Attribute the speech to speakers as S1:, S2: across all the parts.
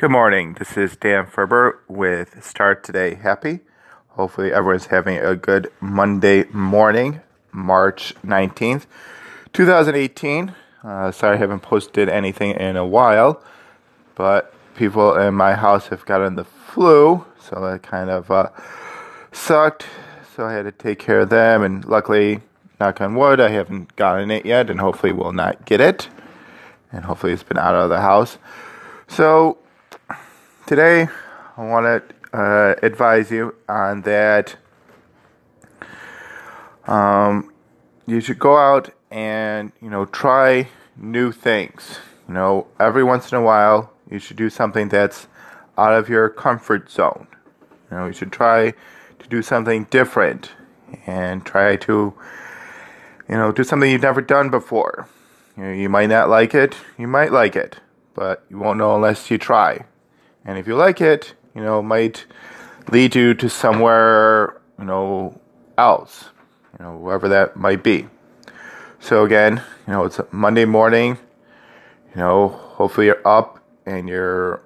S1: Good morning. This is Dan Ferber with Start Today Happy. Hopefully, everyone's having a good Monday morning, March 19th, 2018. Uh, sorry I haven't posted anything in a while, but people in my house have gotten the flu, so that kind of uh, sucked. So I had to take care of them, and luckily, knock on wood, I haven't gotten it yet, and hopefully, will not get it. And hopefully, it's been out of the house. So, today I want to uh, advise you on that um, you should go out and you know try new things. You know, every once in a while you should do something that's out of your comfort zone. You know, you should try to do something different and try to you know do something you've never done before. You, know, you might not like it, you might like it, but you won't know unless you try. And if you like it, you know, might lead you to somewhere, you know, else, you know, wherever that might be. So again, you know, it's Monday morning, you know, hopefully you're up and you're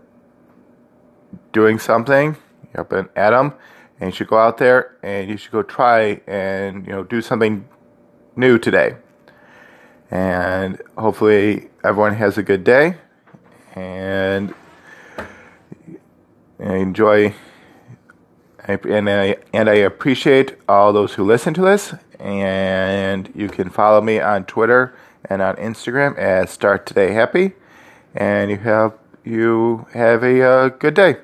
S1: doing something, you're up and them, and you should go out there and you should go try and, you know, do something new today. And hopefully everyone has a good day and I enjoy and I and I appreciate all those who listen to this. And you can follow me on Twitter and on Instagram as Start Today Happy. And you have you have a uh, good day.